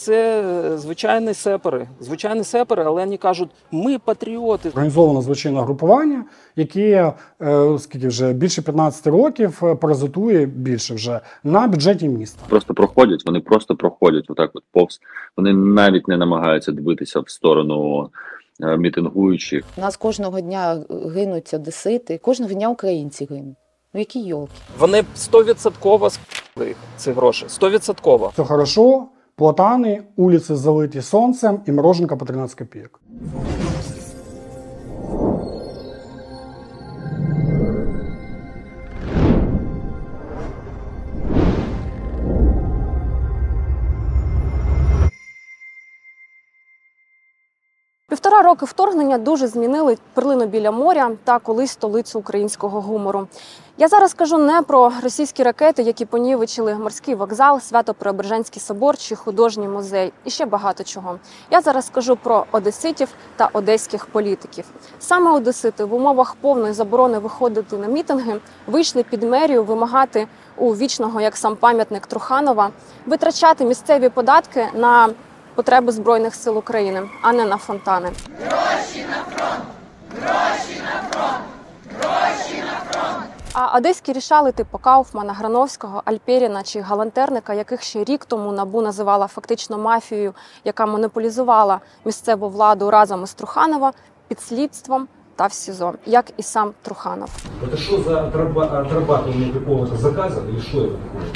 це е, звичайні сепари. Звичайні сепари, але вони кажуть, ми патріоти. Організовано злочинне групування, яке е, скільки вже більше 15 років е, паразитує більше вже на бюджеті міста. Просто проходять, вони просто проходять отак от повз. Вони навіть не намагаються дивитися в сторону е, мітингуючих. У нас кожного дня гинуть одесити, кожного дня українці гинуть. Ну які йолки. Вони 100% сп**ли їх, ці гроші. 100%. Хорошо, платани, улиці залиті сонцем і мороженка по 13 копійок. Роки вторгнення дуже змінили перлину біля моря та колись столицю українського гумору. Я зараз кажу не про російські ракети, які понівечили морський вокзал, Свято-Преображенський собор чи художній музей, і ще багато чого. Я зараз кажу про одеситів та одеських політиків. Саме одесити в умовах повної заборони виходити на мітинги вийшли під мерію вимагати у вічного, як сам пам'ятник Труханова, витрачати місцеві податки на потреби збройних сил України, а не на фонтани. А одеські рішали типу Кауфмана, Грановського, Альперіна чи Галантерника, яких ще рік тому набу називала фактично мафією, яка монополізувала місцеву владу разом із Труханова під слідством та в СІЗО, як і сам Труханов. Это что за отраба- отрабатывание какого-то заказа или что это такое?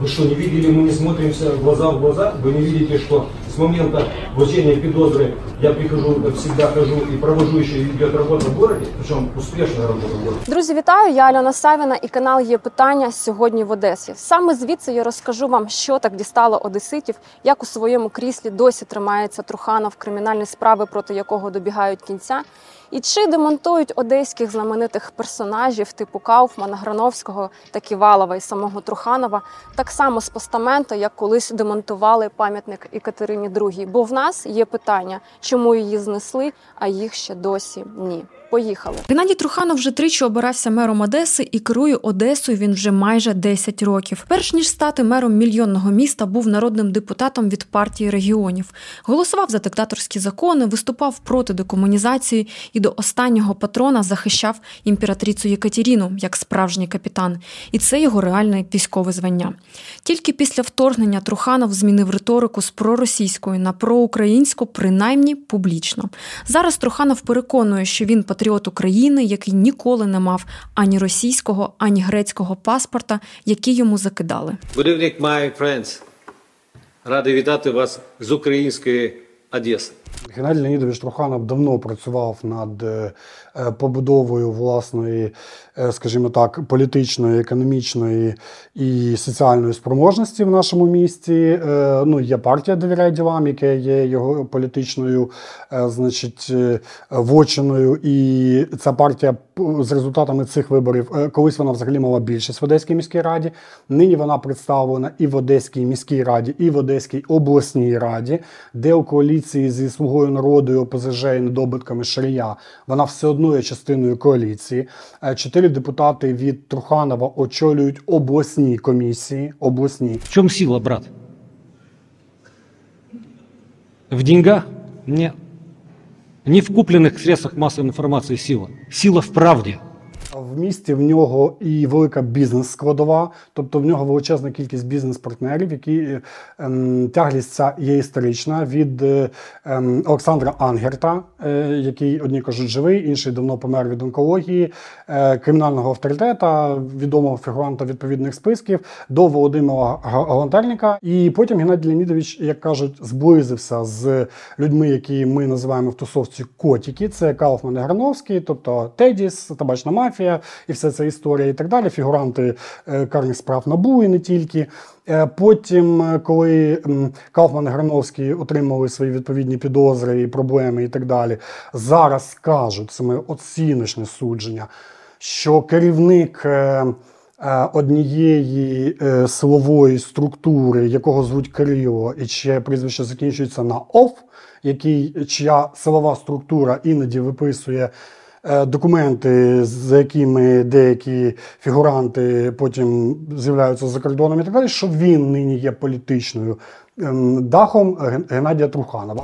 Вы что, не видели, мы не смотримся глаза в глаза? Вы не видите, что с момента вручения педозры я прихожу, э, всегда хожу и провожу еще идет работа в городе, причем успешная работа в городе. Друзі, вітаю! Я Альона Савіна і канал є питання сьогодні в Одесі. Саме звідси я розкажу вам, що так дістало одеситів, як у своєму кріслі досі тримається Труханов, кримінальні справи проти якого добігають кінця, і чи демонтують одеських знаменитих персонажів типу Кауфмана, Грановського та Ківалова і самого Труханова так само з постаменту, як колись демонтували пам'ятник Екатерині II. Бо в нас є питання, чому її знесли, а їх ще досі ні. Поїхали. Геннадій Труханов вже тричі обирався мером Одеси і керує Одесою він вже майже 10 років. Перш ніж стати мером мільйонного міста, був народним депутатом від партії регіонів. Голосував за диктаторські закони, виступав проти декомунізації і до останнього патрона захищав імператрицю Єкатеріну як справжній капітан. І це його реальне військове звання. Тільки після вторгнення Труханов змінив риторику з проросійської на проукраїнську, принаймні публічно. Зараз Труханов переконує, що він патріот України, який ніколи не мав ані російського, ані грецького паспорта, які йому закидали. Good evening, my friends. Радий вітати вас з української Одеси. Геннадій Леонідович Труханов давно працював над е, е, побудовою власної, е, скажімо так, політичної, економічної і соціальної спроможності в нашому місті. Ну, є партія «Довіряй ділам, яка є його політичною, значить, вочиною. І ця партія з результатами цих виборів, колись вона взагалі мала більшість в Одеській міській раді. Нині вона представлена і в Одеській міській раді, і в Одеській обласній раді, де у коаліції зі слугою народу і ОПЗЖ і недобитками Шарія вона все одно є частиною коаліції. Е, Чотири депутати від Труханова очолюють обласні комісії. Обласні В чому сила, брат? В деньгах? Ні. Не в купленных средствах массовой информации сила. Сила в правде. В місті в нього і велика бізнес-складова, тобто в нього величезна кількість бізнес-партнерів, які ем, тяглість ця є історична від е, ем, Олександра Ангерта, е, який одні кажуть живий, інший давно помер від онкології, е, кримінального авторитета, відомого фігуранта відповідних списків, до Володимира Га- Галантерника. І потім Геннадій Леонідович, як кажуть, зблизився з людьми, які ми називаємо в тусовці котики. Це Кауфман і Грановський, тобто Тедіс, табачна мафія і вся ця історія і так далі. Фігуранти е, карних справ НАБУ і не тільки. Е, Потім, е, коли Кауфман і Грановський отримали свої відповідні підозри і проблеми і так далі, зараз кажуть, моє оціночне судження, що керівник. Однієї силової структури, якого звуть Кирило, і чиє прізвище закінчується на ОФ, який, чия силова структура іноді виписує документи, за якими деякі фігуранти потім з'являються за кордоном і так далі, що він нині є політичною ем, дахом Ген- Геннадія Труханова.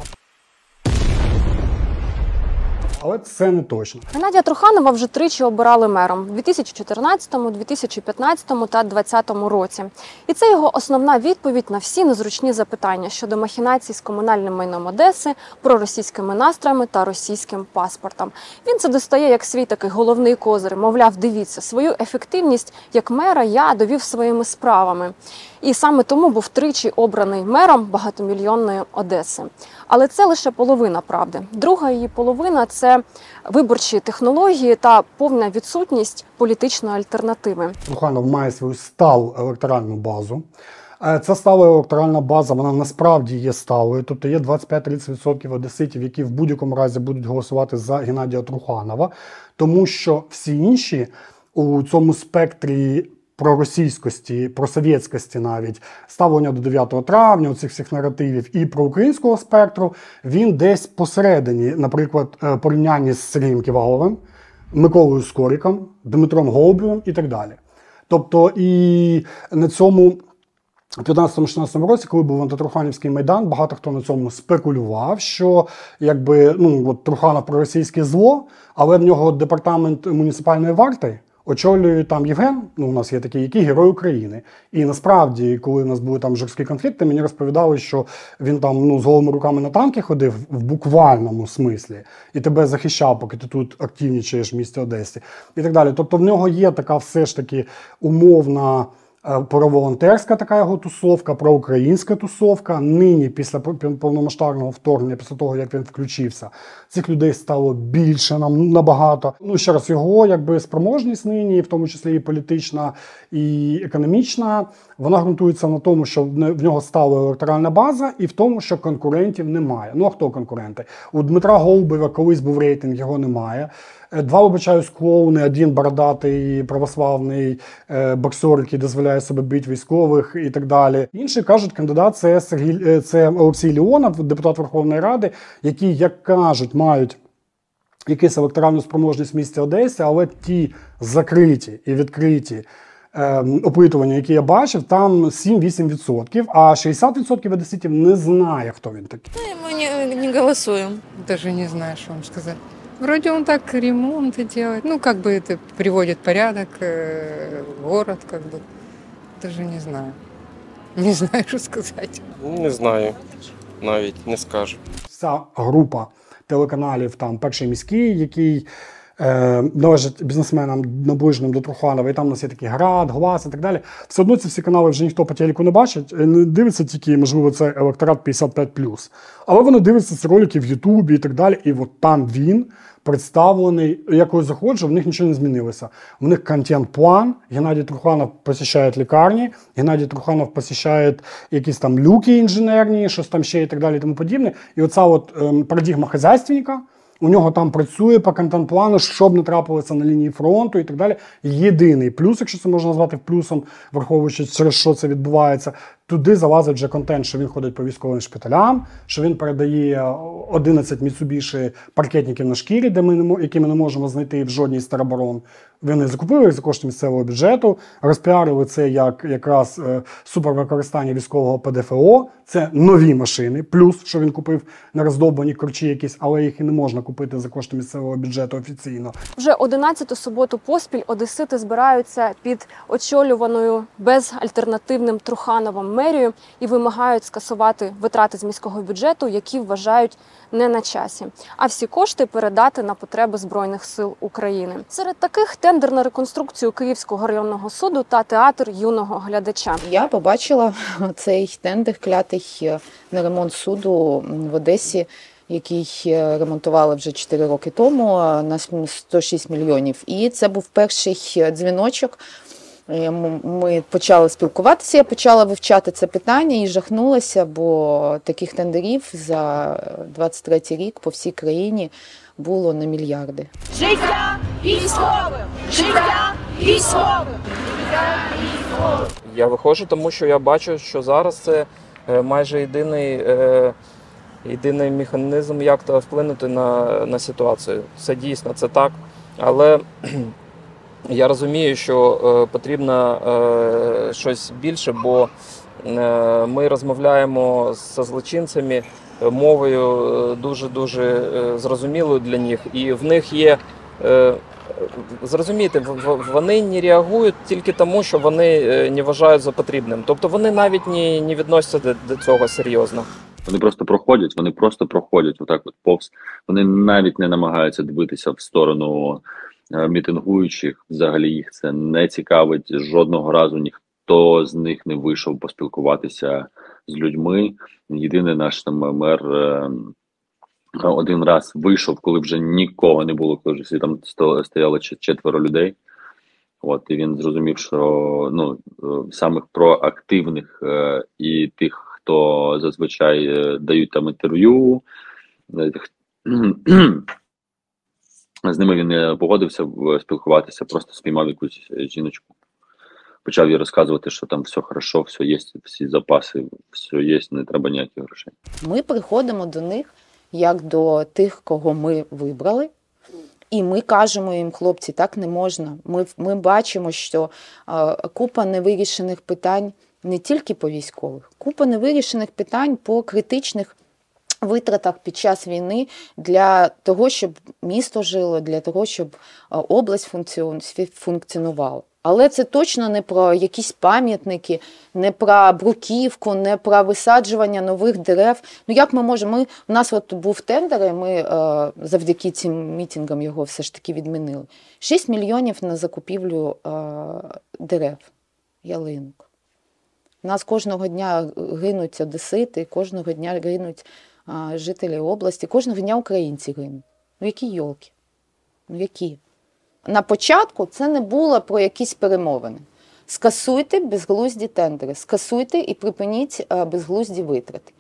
Але це не точно. Геннадія Труханова вже тричі обирали мером у 2014, 2015 та 2020 році. І це його основна відповідь на всі незручні запитання щодо махінацій з комунальним майном Одеси, проросійськими настроями та російським паспортом. Він це достає як свій такий головний козир. Мовляв, дивіться, свою ефективність як мера я довів своїми справами. І саме тому був тричі обраний мером багатомільйонної Одеси. Але це лише половина правди. Друга її половина це виборчі технології та повна відсутність політичної альтернативи. Труханов має свою сталу електоральну базу. Е, Ця стала електоральна база, вона насправді є сталою. Тобто є 25-30% одеситів, які в будь-якому разі будуть голосувати за Геннадія Труханова, тому що всі інші у цьому спектрі проросійськості, просовєтськості навіть ставлення до 9 травня, цих всіх наративів і проукраїнського спектру, він десь посередині, наприклад, е, порівнянні з Сергієм Ківаловим, Миколою Скориком, Дмитром Голубєвим і так далі. Тобто, і на цьому в 15-16 році, коли був антитруханівський майдан, багато хто на цьому спекулював, що якби ну от Труханов проросійське зло, але в нього департамент муніципальної варти. Очолює там Євген, ну у нас є такий, який герой України. І насправді, коли у нас були там жорсткі конфлікти, мені розповідали, що він там ну з голими руками на танки ходив в буквальному смислі і тебе захищав, поки ти тут активнічаєш в місті Одесі, і так далі. Тобто в нього є така все ж таки умовна. Е, Проволонтерська така його тусовка, проукраїнська тусовка. Нині, після пов- повномасштабного вторгнення, після того як він включився, цих людей стало більше нам набагато. Ну ще раз, його якби спроможність нині, в тому числі і політична, і економічна, вона ґрунтується на тому, що в нього стала електоральна база, і в тому, що конкурентів немає. Ну а хто конкуренти? У Дмитра Голубева колись був рейтинг, його немає. Е, Два вибачаюсь, клоуни, один бородатий православний е, боксер, який дозволяє себе бити військових і так далі. Інші кажуть, кандидат це Сергій е, це Олексій Леонов, депутат Верховної Ради, які, як кажуть, мають якусь електоральну спроможність в місті Одесі, але ті закриті і відкриті. е, Опитування, які я бачив, там 7-8%, а 60% одеситів не знає, хто він такий. Мы не, не голосуем. Даже не знаю, что вам сказать. Вроде он так ремонты делает. Ну, как бы это приводит порядок э, в город, как бы. Даже не знаю. Не знаю, что сказать. Не знаю, навіть не скажу. Вся група телеканалів, там перший міський, який е, належить бізнесменам наближеним до Труханова, і там у нас є такий град, глас і так далі. Все одно ці всі канали вже ніхто по телеку не бачить. е, Не дивиться тільки, можливо, це електорат 55+. Але вони дивляться ці ролики в Ютубі і так далі. І от там він представлений. Я коли заходжу, в них нічого не змінилося. В них контент-план. Геннадій Труханов посещає лікарні, Геннадій Труханов посещає якісь там люки інженерні, щось там ще і так далі, і тому подібне. І оця от ем, парадігма хазяйственника. У нього там працює по контент-плану, щоб не трапилося на лінії фронту і так далі. Єдиний плюс, якщо це можна назвати плюсом, враховуючи через що це відбувається, туди залазить вже контент, що він ходить по військовим шпиталям, що він передає 11 міцубіші паркетників на шкірі, де ми не які ми не можемо знайти в жодній з тероборон. Вони закупили їх за кошти місцевого бюджету, розпіарили це як якраз е, супервикористання військового ПДФО. Це нові машини, плюс що він купив на роздовбані корчі якісь, але їх і не можна купити за кошти місцевого бюджету офіційно. Вже 11-ту суботу поспіль одесити збираються під очолюваною безальтернативним Трухановим мерією і вимагають скасувати витрати з міського бюджету, які вважають не на часі, а всі кошти передати на потреби збройних сил України. Серед таких тендер на реконструкцію Київського районного суду та театр юного глядача. Я побачила цей тендер клятий е, на ремонт суду в Одесі, який е, ремонтували вже 4 роки тому е, на см- 106 мільйонів. І це був перший дзвіночок. Ми почали спілкуватися, я почала вивчати це питання і жахнулася, бо таких тендерів за 23 рік по всій країні було на мільярди. Життя військовим! Життя військовим! Я виходжу, тому що я бачу, що зараз це е, майже єдиний, е, єдиний механізм, як то вплинути на, на ситуацію. Це дійсно це так. Але я розумію, що е, потрібно е, щось більше, бо е, ми розмовляємо з злочинцями мовою дуже дуже зрозумілою для них, і в них є. е, в- вони не реагують тільки тому, що вони е, не вважають за потрібним. Тобто вони навіть не, не відносяться до, цього серйозно. Вони просто проходять, вони просто проходять отак от повз. Вони навіть не намагаються дивитися в сторону е, мітингуючих. Взагалі їх це не цікавить. Жодного разу ніхто з них не вийшов поспілкуватися з людьми. Єдиний наш там мер е, один раз вийшов, коли вже нікого не було, коли вже там сто- стояло четверо людей. От і він зрозумів, що ну е, самих проактивних е, і тих, хто зазвичай е, дають там інтерв'ю, е, з ними він не погодився спілкуватися, просто спіймав якусь жіночку. Почав їй розказувати, що там все хорошо, все є, всі запаси, все є, не треба ніяких грошей. Ми приходимо до них як до тих, кого ми вибрали. І ми кажемо їм, хлопці, так не можна. Ми, ми бачимо, що е, купа невирішених питань не тільки по військових, купа невирішених питань по критичних витратах під час війни для того, щоб місто жило, для того, щоб область функціон- функціонувала. Але це точно не про якісь пам'ятники, не про бруківку, не про висаджування нових дерев. Ну як ми можемо? Ми у нас от був тендер, і ми е, завдяки цим мітингам його все ж таки відмінили. 6 мільйонів на закупівлю е, дерев, ялинок. У нас кожного дня гинуть одесити, кожного дня гинуть а, жителі області, кожного дня українці гинуть. Ну які йолки? Ну які? На початку це не було про якісь перемовини. Скасуйте безглузді тендери, скасуйте і припиніть е, безглузді витрати.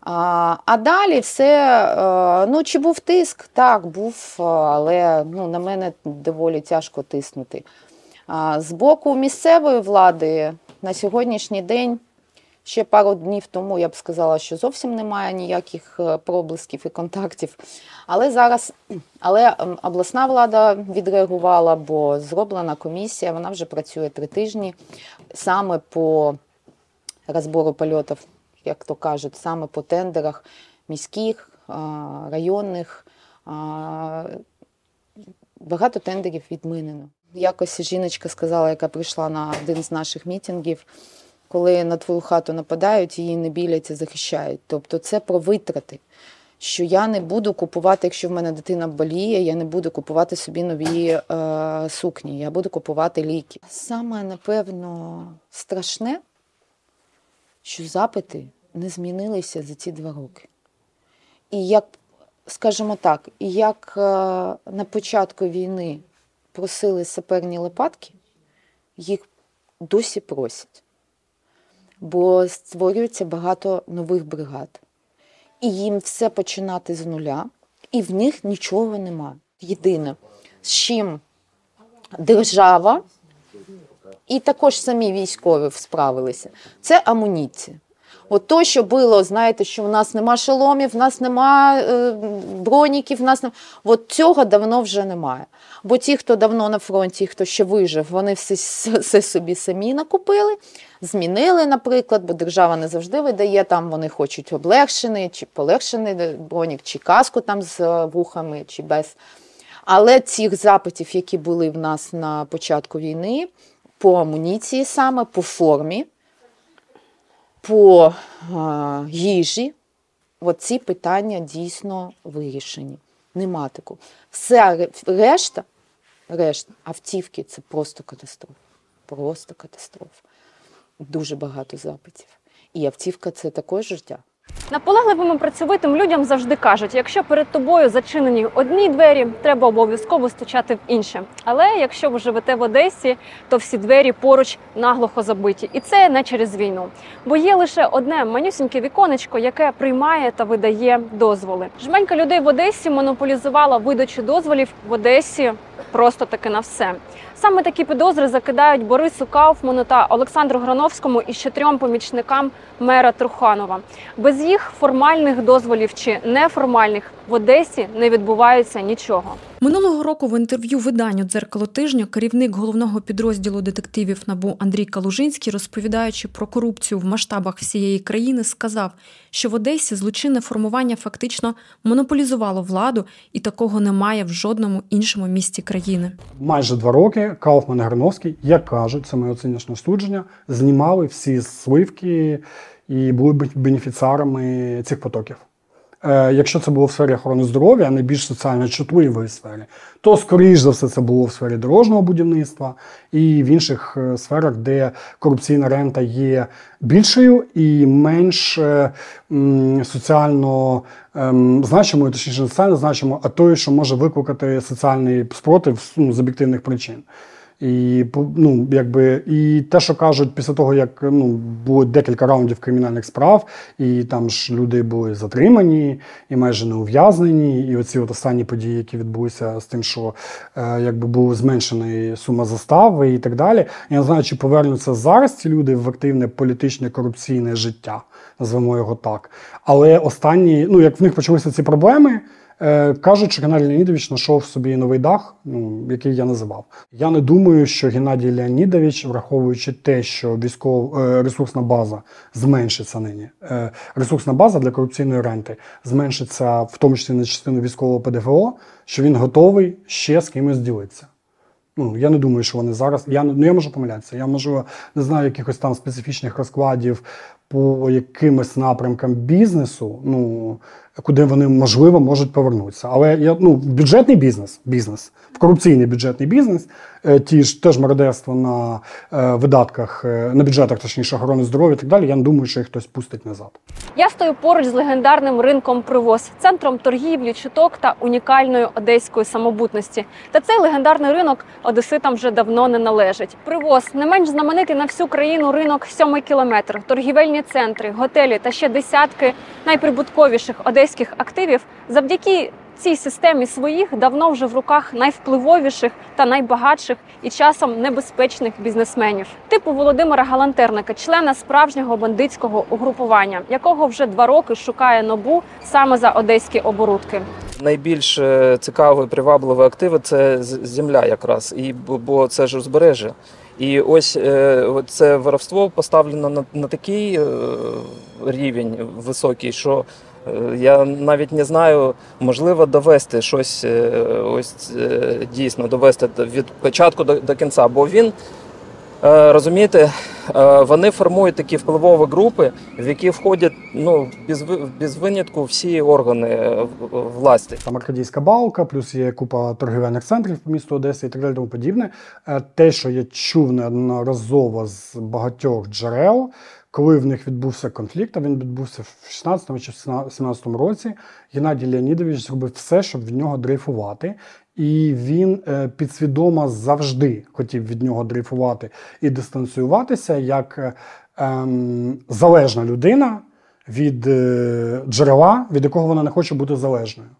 А, а далі все, е, ну чи був тиск? Так, був, е, але ну, на мене доволі тяжко тиснути. З боку місцевої влади на сьогоднішній день, ще пару днів тому я б сказала, що зовсім немає ніяких е, проблисків і контактів. Але зараз, але ем, обласна влада відреагувала, бо зроблена комісія, вона вже працює три тижні саме по розбору польотів, як то кажуть, саме по тендерах міських, районних. Багато тендерів відмінено. Якось жіночка сказала, яка прийшла на один з наших мітингів, коли на твою хату нападають, її не біляться, захищають. Тобто це про витрати. Що я не буду купувати, якщо в мене дитина боліє, я не буду купувати собі нові е, сукні, я буду купувати ліки. Саме, напевно, страшне, що запити не змінилися за ці два роки. І як, скажімо так, як е, на початку війни просили саперні лопатки, їх досі просять. Бо створюється багато нових бригад. І їм все починати з нуля, і в них нічого нема. Єдине, з чим держава і також самі військові справилися, це амуніція. От то, що було, знаєте, що в нас нема шоломів, в нас нема е, броніків, в нас нема... От цього давно вже немає. Бо ті, хто давно на фронті, хто ще вижив, вони все, все собі самі накупили, змінили, наприклад, бо держава не завжди видає, там вони хочуть облегшений чи полегшений бронік, чи каску там з вухами, чи без. Але цих запитів, які були в нас на початку війни, по амуніції саме, по формі, по їжі, оці питання дійсно вирішені. Нема такого. Все решта, решта, автівки це просто катастрофа. Просто катастрофа. Дуже багато запитів. І автівка це також життя. Наполегливим і працьовитим людям завжди кажуть: якщо перед тобою зачинені одні двері, треба обов'язково стучати в інші. Але якщо ви живете в Одесі, то всі двері поруч наглухо забиті, і це не через війну. Бо є лише одне манюсіньке віконечко, яке приймає та видає дозволи. Жменька людей в Одесі монополізувала видачу дозволів в Одесі просто таки на все. Саме такі підозри закидають Борису Кауфману та Олександру Грановському і ще трьом помічникам мера Труханова. Без їх формальних дозволів чи неформальних в Одесі не відбувається нічого. Минулого року в інтерв'ю виданню Дзеркало тижня керівник головного підрозділу детективів НАБУ Андрій Калужинський, розповідаючи про корупцію в масштабах всієї країни, сказав, що в Одесі злочинне формування фактично монополізувало владу, і такого немає в жодному іншому місті країни. Майже два роки Кауфман і Грановський, як кажуть, це моє оціночне судження, знімали всі сливки і були бенефіціарами цих потоків. Е, якщо це було в сфері охорони здоров'я, а не більш соціально чутливої сфері, то скоріш за все це було в сфері дорожнього будівництва і в інших е, сферах, де корупційна рента є більшою і менш е, соціально ем, значимою, точніше не соціально значимою, а тою, що може викликати соціальний спротив ну, з об'єктивних причин. І ну, якби, і те, що кажуть після того, як ну, було декілька раундів кримінальних справ, і там ж люди були затримані і майже не ув'язнені. І оці от останні події, які відбулися з тим, що е, якби була зменшена сума застави і так далі. Я не знаю, чи повернуться зараз ці люди в активне політичне корупційне життя, назвемо його так. Але останні, ну як в них почалися ці проблеми. Е, Кажуть, що Геннадій Леонідович знайшов собі новий дах, ну, який я називав. Я не думаю, що Геннадій Леонідович, враховуючи те, що військов, е, ресурсна база зменшиться нині, е, ресурсна база для корупційної ренти зменшиться в тому числі на частину військового ПДФО, що він готовий ще з кимось ділитися. Ну, я не думаю, що вони зараз. Я, ну, я можу помилятися. Я можу не знаю якихось там специфічних розкладів по якимось напрямкам бізнесу, ну куди вони можливо можуть повернутися. Але я ну бюджетний бізнес, бізнес, корупційний бюджетний бізнес, е, ті ж теж мародерство на е, видатках, е, на бюджетах, точніше охорони здоров'я і так далі. Я не думаю, що їх хтось пустить назад. Я стою поруч з легендарним ринком привоз, центром торгівлі, чуток та унікальної одеської самобутності. Та цей легендарний ринок одеситам вже давно не належить. Привоз не менш знаменитий на всю країну ринок сьомий кілометр, торгівельні центри, готелі та ще десятки найприбутковіших одеських активів завдяки. Цій системі своїх давно вже в руках найвпливовіших та найбагатших і часом небезпечних бізнесменів, типу Володимира Галантерника, члена справжнього бандитського угрупування, якого вже два роки шукає нобу саме за одеські оборудки. Найбільш е, цікаві, привабливі активи це земля якраз, і бо- це ж узбережжя. І ось е, це воровство поставлено на, на такий е, рівень високий, що я навіть не знаю, можливо довести щось, е, ось е, дійсно довести від початку до, до кінця. Бо він, е, розумієте, е, вони формують такі впливові групи, в які входять ну, без, без винятку всі органи е, власті. Там Аркадійська балка, плюс є купа торгівельних центрів по місту Одеси і так далі тому подібне. Е, Те, що я чув неодноразово з багатьох джерел, коли в них відбувся конфлікт, а він відбувся в 16-му чи 17-му році, Геннадій Леонідович зробив все, щоб від нього дрейфувати. І він е, підсвідомо завжди хотів від нього дрейфувати і дистанціюватися як е, ем, залежна людина від е, джерела, від якого вона не хоче бути залежною.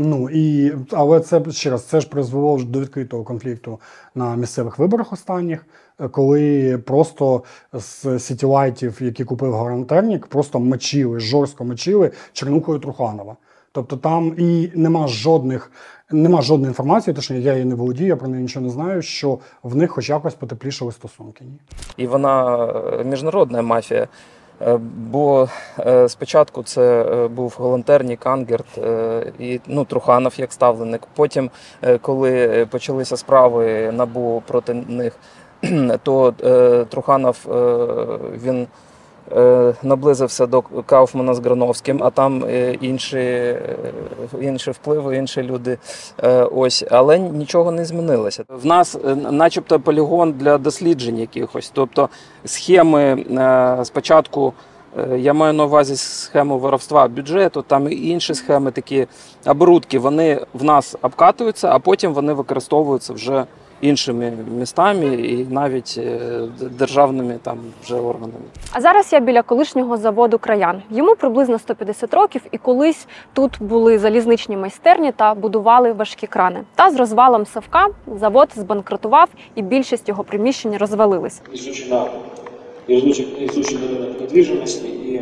Ну і але це ще раз це ж призвело до відкритого конфлікту на місцевих виборах останніх, е, коли просто з сітілайтів, які купив гарантернік, просто мочили, жорстко мочили Чернухою Труханова. Тобто там і нема жодних, нема жодної інформації, точно я її не володію, я про неї нічого не знаю, що в них хоч якось потеплішали стосунки. І вона е, міжнародна мафія. Е, Бо е, спочатку це е, був Голантернік, Ангерт і ну, Труханов як ставленик. Потім, коли почалися справи набу проти них, то Труханов він наблизився до Кауфмана з Грановським, а там е, інші, е, інші впливи, інші люди. Е, Ось, але нічого не змінилося. В нас, е, начебто, полігон для досліджень якихось. Тобто схеми е, спочатку. е, Я маю на увазі схему воровства бюджету, там і інші схеми, такі оборудки, вони в нас обкатуються, а потім вони використовуються вже іншими містами і навіть е, д- державними там вже органами. А зараз я біля колишнього заводу краян. Йому приблизно 150 років, і колись тут були залізничні майстерні та будували важкі крани. Та з розвалом Савка завод збанкрутував, і більшість його приміщень розвалились. изучена, изучен, изучен рынок недвижимости и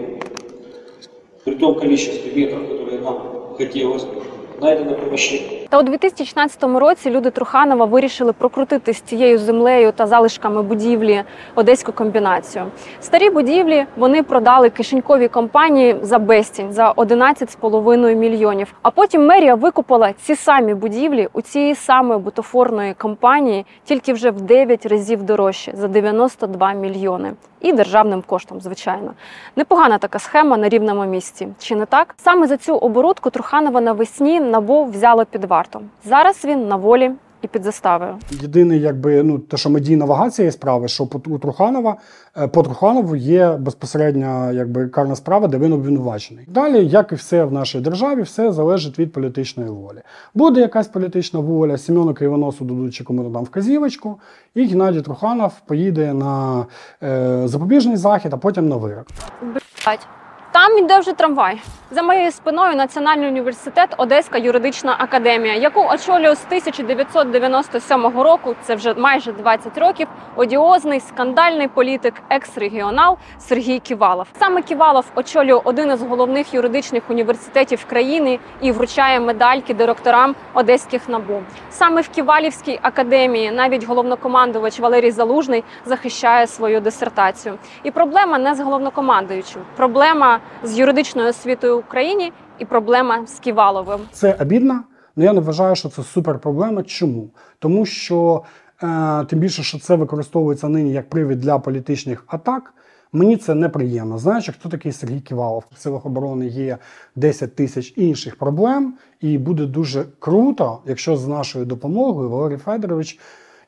при том количестве метров, которые нам хотелось бы, найдено помещение. Та у 2016 році люди Труханова вирішили прокрутити з цією землею та залишками будівлі одеську комбінацію. Старі будівлі вони продали кишеньковій компанії за безцінь за 11,5 мільйонів. А потім мерія викупила ці самі будівлі у цієї самої бутафорної компанії тільки вже в 9 разів дорожче за 92 мільйони. І державним коштом, звичайно. Непогана така схема на рівному місці. Чи не так? Саме за цю оборудку Труханова навесні НАБУ взяло під варту. Зараз він на волі і під заставою. Єдине, якби ну те, що медійна вага цієї справи, що у Труханова е, по Труханову є безпосередня якби карна справа, де він обвинувачений. Далі, як і все в нашій державі, все залежить від політичної волі. Буде якась політична воля, Сімеону Кривоносу дадуть чи кому там вказівочку, і Геннадій Труханов поїде на е, запобіжний захід, а потім на вирок. Блять. Там іде вже трамвай. За моєю спиною Національний університет Одеська юридична академія, яку очолює з 1997 року, це вже майже 20 років, одіозний скандальний політик, екс-регіонал Сергій Ківалов. Саме Ківалов очолює один із головних юридичних університетів країни і вручає медальки директорам одеських набу. Саме в Ківалівській академії навіть головнокомандувач Валерій Залужний захищає свою дисертацію. І проблема не з головнокомандуючим, проблема з юридичною освітою в Україні і проблема з Ківаловим. Це обідно, але я не вважаю, що це супер проблема. Чому? Тому що е, тим більше, що це використовується нині як привід для політичних атак. Мені це неприємно. Знаєш, хто такий Сергій Ківалов? В силах оборони є 10 тисяч інших проблем, і буде дуже круто, якщо з нашою допомогою Валерій Федорович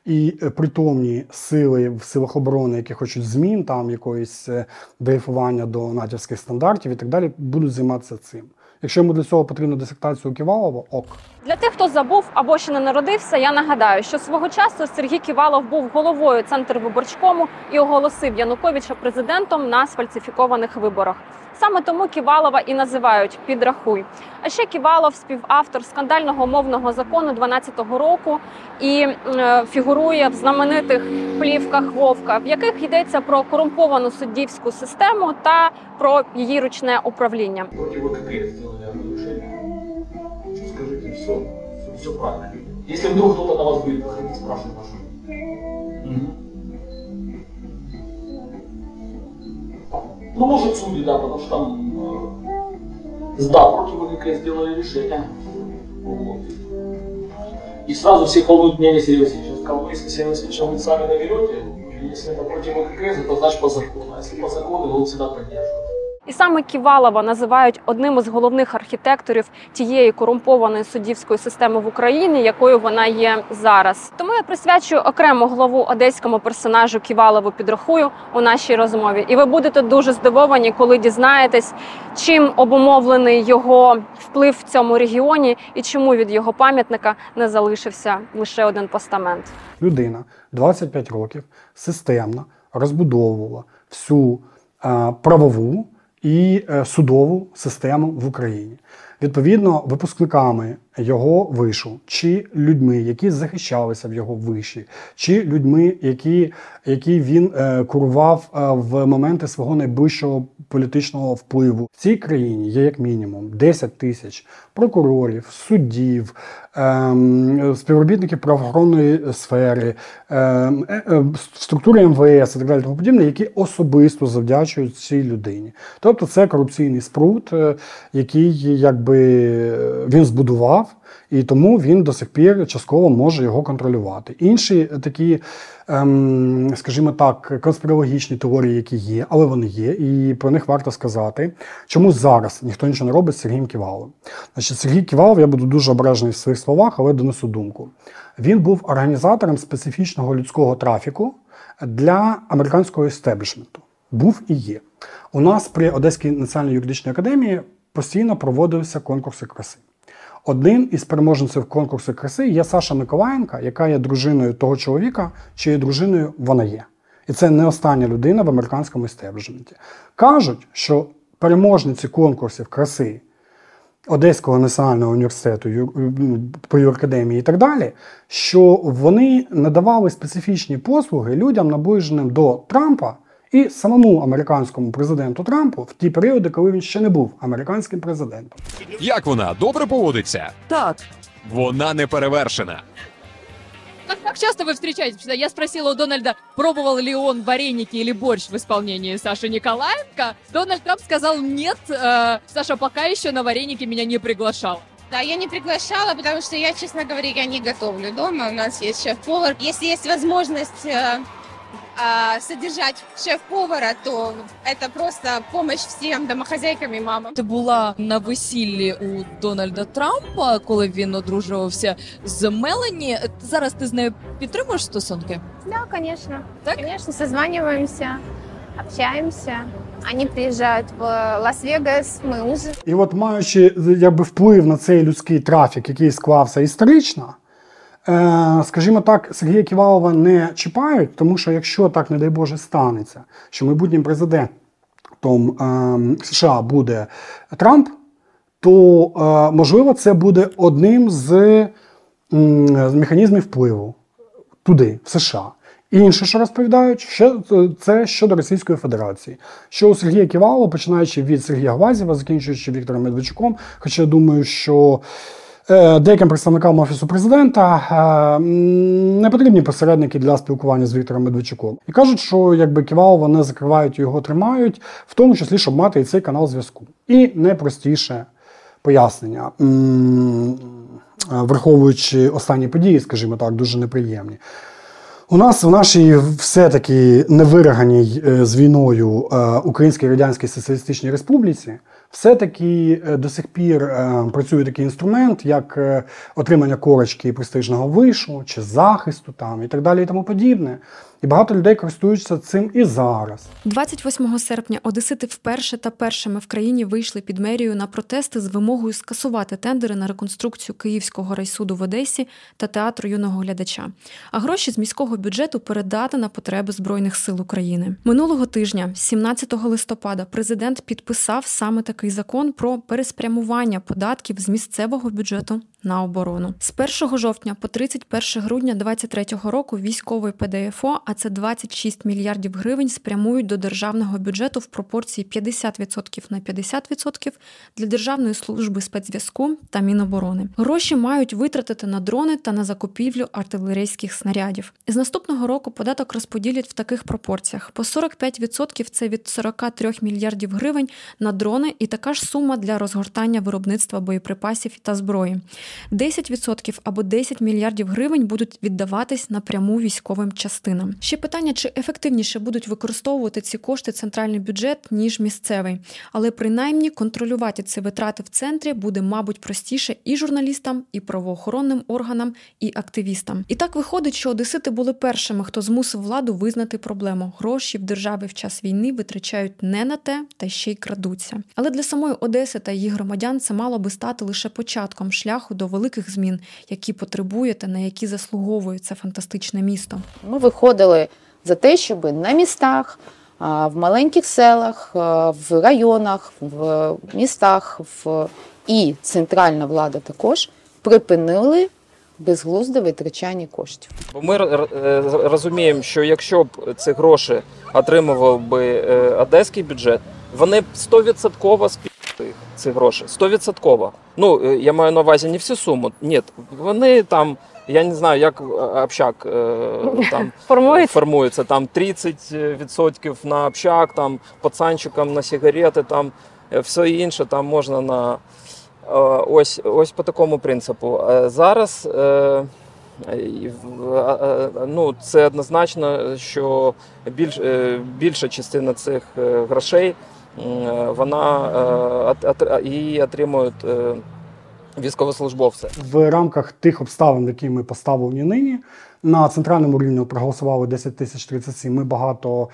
і е, притомні сили в силах оборони, які хочуть змін, там якоїсь е, дрейфування до натівських стандартів і так далі, будуть займатися цим. Якщо йому для цього потрібна дисертація у Ківалова, ок. Для тих, хто забув або ще не народився, я нагадаю, що свого часу Сергій Ківалов був головою Центрвиборчкому і оголосив Януковича президентом на сфальсифікованих виборах. Саме тому Ківалова і називають підрахуй. А ще Ківалов співавтор скандального мовного закону 12-го року і е, фігурує в знаменитих плівках Вовка, в яких йдеться про корумповану суддівську систему та про її ручне управління. Скажите, все, все, правильно. Если вдруг кто-то на вас будет выходить, спрашивать прошу. Ну, может, судьи, да, потому что там э, да, против ВКК сделали решение. Вот. И сразу все волнуют меня Сергей Васильевич. Я сказал, вы, если Сергей Васильевич, вы сами наберете, если это против ВКК, то значит по закону. А если по закону, его всегда поддерживают. І саме Ківалова називають одним із головних архітекторів тієї корумпованої суддівської системи в Україні, якою вона є зараз. Тому я присвячую окрему главу одеському персонажу Ківалову підрахую у нашій розмові. І ви будете дуже здивовані, коли дізнаєтесь, чим обумовлений його вплив в цьому регіоні і чому від його пам'ятника не залишився лише один постамент. Людина 25 років системно розбудовувала всю е, правову і е, судову систему в Україні. Відповідно, випускниками його вишу, чи людьми, які захищалися в його виші, чи людьми, які, які він е, курував е, в моменти свого найближчого політичного впливу. В цій країні є як мінімум 10 тисяч прокурорів, суддів, ем, співробітників правоохоронної сфери, ем, е, е, структури МВС і так далі, тому подібне, які особисто завдячують цій людині. Тобто це корупційний спрут, е, який якби він збудував, і тому він до сих пір частково може його контролювати. Інші такі, ем, скажімо так, конспірологічні теорії, які є, але вони є, і про них варто сказати. Чому зараз ніхто нічого не робить з Сергієм Ківаловим? Значить, Сергій Ківалов, я буду дуже обережний в своїх словах, але донесу думку. Він був організатором специфічного людського трафіку для американського естеблішменту. Був і є. У нас при Одеській національній юридичній академії постійно проводилися конкурси краси. Одним із переможців конкурсу краси є Саша Миколаєнка, яка є дружиною того чоловіка, чиєю дружиною вона є. І це не остання людина в американському істеблішменті. Кажуть, що переможниці конкурсів краси Одеського національного університету, Ю- ю- по юракадемії і так далі, що вони надавали специфічні послуги людям, наближеним до Трампа і самому американському президенту Трампу в ті періоди, коли він ще не був американським президентом. Як вона добре поводиться? Так. Вона не перевершена. Как, как часто вы встречаетесь? Потому что Я спросила у Дональда, пробовал ли он вареники или борщ в исполнении Саши Николаенко. Дональд Трамп сказал нет, э, Саша пока еще на вареники меня не приглашал. Да, я не приглашала, потому что я, честно говоря, я не готовлю дома. У нас есть шеф-повар. Если есть возможность э, а, содержать шеф-повара, то это просто помощь всем домохозяйкам и мамам. Ти була на весіллі у Дональда Трампа, коли він одружувався з Мелані. Зараз ти з нею підтримуєш стосунки? Да, конечно. Конечно, созваниваемся, общаемся. Они приезжают в Лас-Вегас, мы уже І от маючи якби, вплив на цей людський трафік, який склався історично, скажімо так, Сергія Ківалова не чіпають, тому що якщо так, не дай Боже, станеться, що майбутнім президентом е, США буде Трамп, то е, можливо це буде одним з механізмів впливу туди, в США. Інше, що розповідають, ще це щодо Російської Федерації. Що у Сергія Ківалова, починаючи від Сергія Глазєва, закінчуючи Віктором Медведчуком, хоча я думаю, що е, деяким представникам Офісу президента е, не потрібні посередники для спілкування з Віктором Медведчуком. І кажуть, що якби Ківалова не закривають, його тримають, в тому числі, щоб мати і цей канал зв'язку. І найпростіше пояснення. Враховуючи останні події, скажімо так, дуже неприємні. У нас в нашій все-таки невираганій е, з війною е, Українській Радянській Соціалістичній Республіці все-таки е, до сих пір е, працює такий інструмент, як е, отримання корочки престижного вишу чи захисту там і так далі, і тому подібне. І багато людей користуються цим і зараз. 28 серпня одесити вперше та першими в країні вийшли під мерію на протести з вимогою скасувати тендери на реконструкцію Київського райсуду в Одесі та театру юного глядача. А гроші з міського бюджету передати на потреби Збройних сил України. Минулого тижня, 17 листопада, президент підписав саме такий закон про переспрямування податків з місцевого бюджету на оборону. З 1 жовтня по 31 грудня 2023 року військовий ПДФО, а це 26 мільярдів гривень, спрямують до державного бюджету в пропорції 50% на 50% для Державної служби спецзв'язку та Міноборони. Гроші мають витратити на дрони та на закупівлю артилерійських снарядів. З наступного року податок розподілять в таких пропорціях: по 45% це від 43 мільярдів гривень на дрони, і така ж сума для розгортання виробництва боєприпасів та зброї. 10% або 10 мільярдів гривень будуть віддаватись напряму військовим частинам. Ще питання, чи ефективніше будуть використовувати ці кошти центральний бюджет ніж місцевий, але принаймні контролювати ці витрати в центрі буде, мабуть, простіше і журналістам, і правоохоронним органам, і активістам. І так виходить, що одесити були першими, хто змусив владу визнати проблему. Гроші в державі в час війни витрачають не на те, та ще й крадуться. Але для самої Одеси та її громадян це мало би стати лише початком шляху до великих змін, які потребує та на які заслуговує це фантастичне місто. Ми виходили за те, щоб на містах, в маленьких селах, в районах, в містах в... і центральна влада також припинили безглузде витрачання коштів. Бо ми е, розуміємо, що якщо б ці гроші отримував би е, одеський бюджет, вони б 100% ці гроші. 100%. Ну, е, я маю на увазі не всю суму. Ні, вони там, я не знаю, як е, общак е, там Формується? формується. Там 30% на общак, там пацанчикам на сигарети, там все інше там можна на Ось, ось по такому принципу. Зараз ну, це однозначно, що більш, більша частина цих грошей вона е, от- її отримують е, військовослужбовці. в рамках тих обставин, які ми поставлені нині, на центральному рівні проголосували 10 тисяч 37. Ми багато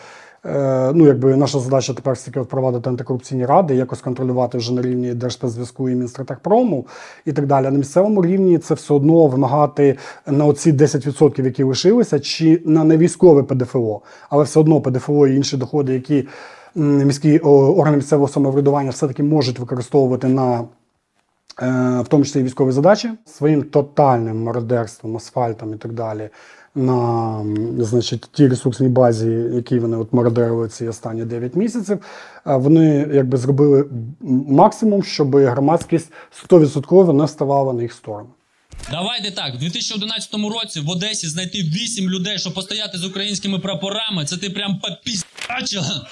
Е, ну, якби наша задача тепер тільки впровадити антикорупційні ради, якось контролювати вже на рівні Держспецзв'язку і Мінстратегпрому і так далі. На місцевому рівні це все одно вимагати на оці 10%, які лишилися, чи на невійськове ПДФО, але все одно ПДФО і інші доходи, які міські органи місцевого самоврядування все-таки можуть використовувати на е, в тому числі і військові задачі своїм тотальним мародерством, асфальтом і так далі. На значить, тій ресурсній базі, які вони от мародерили ці останні 9 місяців, вони якби зробили максимум, щоб громадськість 100% не ставала на їх сторону. Давайте так, в 2011 році в Одесі знайти 8 людей, щоб постояти з українськими прапорами. Це ти прям попіздячила,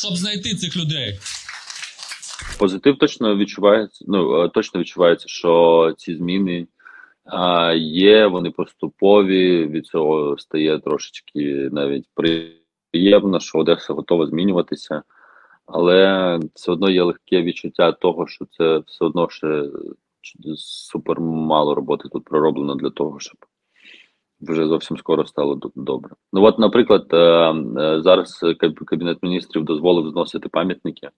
щоб знайти цих людей. Позитив точно відчувається. Ну е, точно відчувається, що ці зміни а, є, вони поступові. Від цього стає трошечки навіть приємно, що Одеса готова змінюватися, але все одно є легке відчуття того, що це все одно ще супер мало роботи тут пророблено для того, щоб вже зовсім скоро стало добре. Ну от, наприклад, е, е, зараз кабінет міністрів дозволив зносити пам'ятники.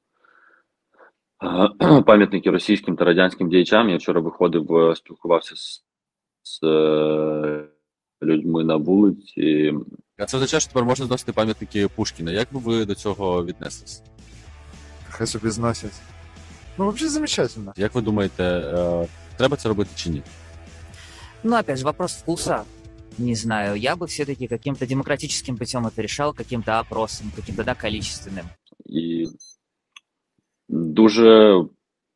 Е, пам'ятники російським та радянським діячам. Я вчора виходив, спілкувався з, з людьми на вулиці. А це означає, що тепер можна зносити пам'ятники Пушкіна. Як би ви до цього віднеслись? Хай собі зносять. Ну, взагалі замечательно. Як ви думаєте, треба це робити чи ні? Ну, опять же, вопрос вкуса Не знаю, я бы все-таки каким-то демократическим путем это решал, каким-то опросом, каким-то, да, количественным. І дуже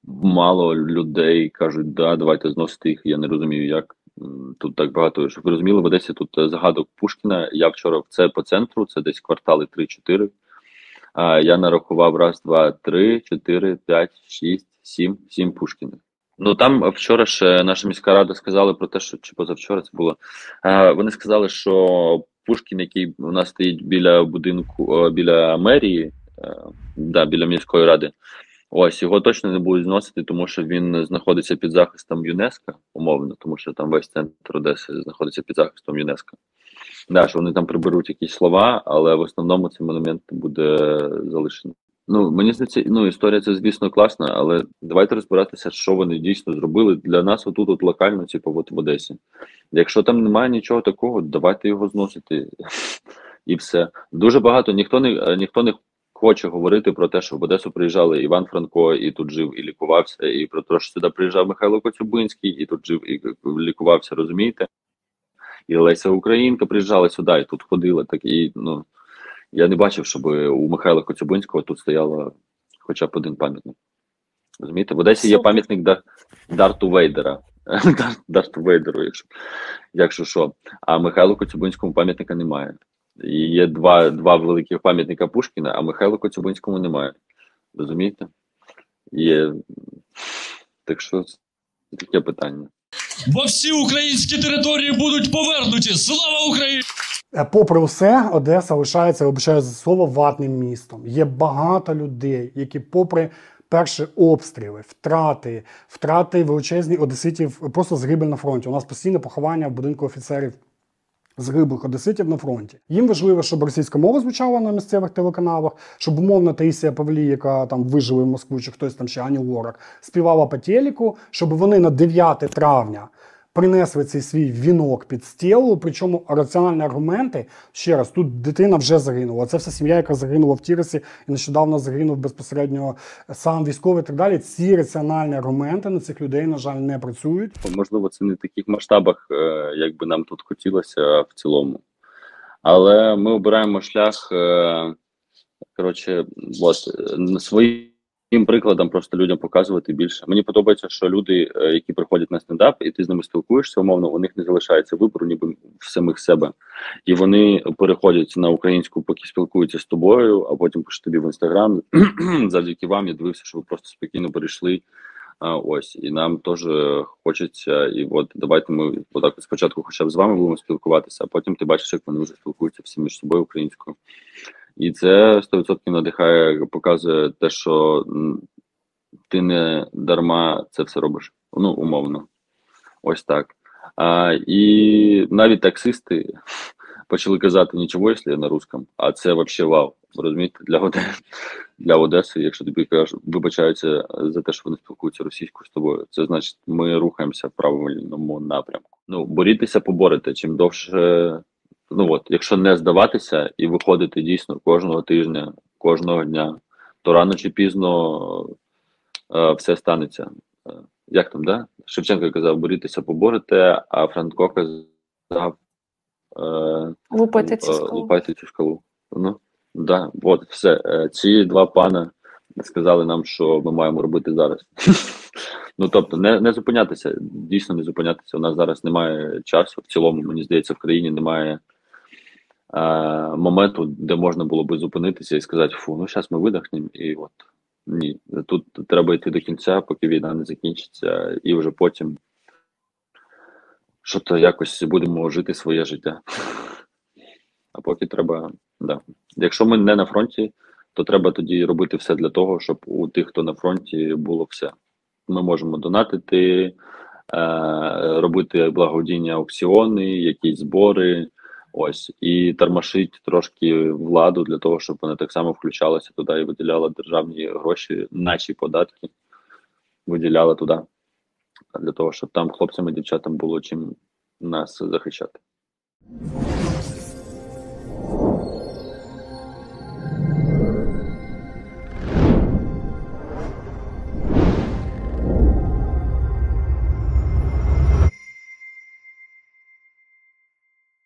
мало людей кажуть, да, давайте зносити їх. Я не розумію, як М, тут так багато. Щоб ви розуміли, в Одесі тут е, загадок Пушкіна. Я вчора це по центру, це десь квартали 3-4. А я нарахував раз, два, три, чотири, п'ять, шість, сім, сім Пушкіних. Ну там вчора ж наша міська рада сказала про те, що чи позавчора це було. Е, вони сказали, що Пушкін, який у нас стоїть біля будинку, е, біля мерії, е, да, біля міської ради. Ось його точно не будуть зносити, тому що він знаходиться під захистом ЮНЕСКО, умовно, тому що там весь центр Одеси знаходиться під захистом ЮНЕСКО. Да, що вони там приберуть якісь слова, але в основному цей монумент буде залишений. Ну мені здається, ну історія це звісно класна, але давайте розбиратися, що вони дійсно зробили для нас. Отут, от локально, типу, от в Одесі. Якщо там немає нічого такого, давайте його зносити і все. Дуже багато ніхто не ніхто не хоче говорити про те, що в Одесу приїжджали Іван Франко і тут жив і лікувався, і про те, що сюди приїжджав Михайло Коцюбинський і тут жив і лікувався, розумієте? І Леся Українка приїжджала сюди і тут ходила. Так і ну я не бачив, щоб у Михайла Коцюбинського тут стояло хоча б один пам'ятник. Розумієте, в Одесі є пам'ятник Дар- Дарту Вейдера. Дар- Дарту Вейдеру, якщо, якщо що. А Михайлу Коцюбинському пам'ятника немає. І є два, два великих пам'ятника Пушкіна, а Михайлу Коцюбинському немає. Розумієте? Є... Так що це таке питання. Бо всі українські території будуть повернуті. Слава Україні! Е, Попри все, Одеса лишається, обичає за слово, ватним містом. Є багато людей, які, попри перші обстріли, втрати, втрати величезні одеситів, просто загибель на фронті. У нас постійне поховання в будинку офіцерів. Загиблих одеситів на фронті. Їм важливо, щоб російська мова звучала на місцевих телеканалах, щоб умовна Таїсія Павлі, яка там вижила в Москву, чи хтось там ще Ані Лорак, співала по телеку, щоб вони на 9 травня принесли цей свій вінок під стіл, причому раціональні аргументи, ще раз, тут дитина вже загинула. Це вся сім'я, яка загинула в Тіресі і нещодавно загинув безпосередньо сам військовий і так далі. Ці раціональні аргументи на цих людей, на жаль, не працюють. Можливо, це не в таких масштабах, е, як би нам тут хотілося в цілому. Але ми обираємо шлях. е, Коротше, от е, своїм прикладом просто людям показувати більше. Мені подобається, що люди, е, які приходять на стендап, і ти з ними спілкуєшся, умовно, у них не залишається вибору, ніби в самих себе. І вони переходять на українську, поки спілкуються з тобою, а потім пишуть тобі в інстаграм. Завдяки вам я дивився, що ви просто спокійно перейшли. А, ось і нам теж хочеться, і от давайте ми отак спочатку, хоча б з вами будемо спілкуватися, а потім ти бачиш, як вони вже спілкуються всі між собою українською. І це 100% надихає, показує те, що ти не дарма це все робиш. Ну, умовно. Ось так. А, і навіть таксисти почали казати нічого, якщо я на русском, а це взагалі вау. Розумієте, для Одеси, для Одеси, якщо тобі кажуть, вибачаються за те, що вони спілкуються російською з тобою, це значить, ми рухаємося в правильному напрямку. Ну, борітеся, поборете. Чим довше, ну от, якщо не здаватися і виходити дійсно кожного тижня, кожного дня, то рано чи пізно е, все станеться. Е, як там, да? Шевченко казав, борітеся, поборете, а Франко казав. Е, цю е, скалу. Лупайте цю скалу. Ну, да, от, все. Е, Ці два пана сказали нам, що ми маємо робити зараз. Ну, тобто, не, не зупинятися, дійсно не зупинятися. У нас зараз немає часу. В цілому, мені здається, в країні немає моменту, де можна було би зупинитися і сказати, фу, ну зараз ми видихнемо, і от ні. Тут треба йти до кінця, поки війна не закінчиться, і вже потім що то якось будемо жити своє життя. А поки треба, да. Якщо ми не на фронті, то треба тоді робити все для того, щоб у тих, хто на фронті, було все. Ми можемо донатити, е, робити благодійні аукціони, якісь збори, ось, і тормошить трошки владу для того, щоб вона так само включалася туди і виділяла державні гроші, наші податки, виділяла туди, для того, щоб там хлопцям і дівчатам було чим нас захищати.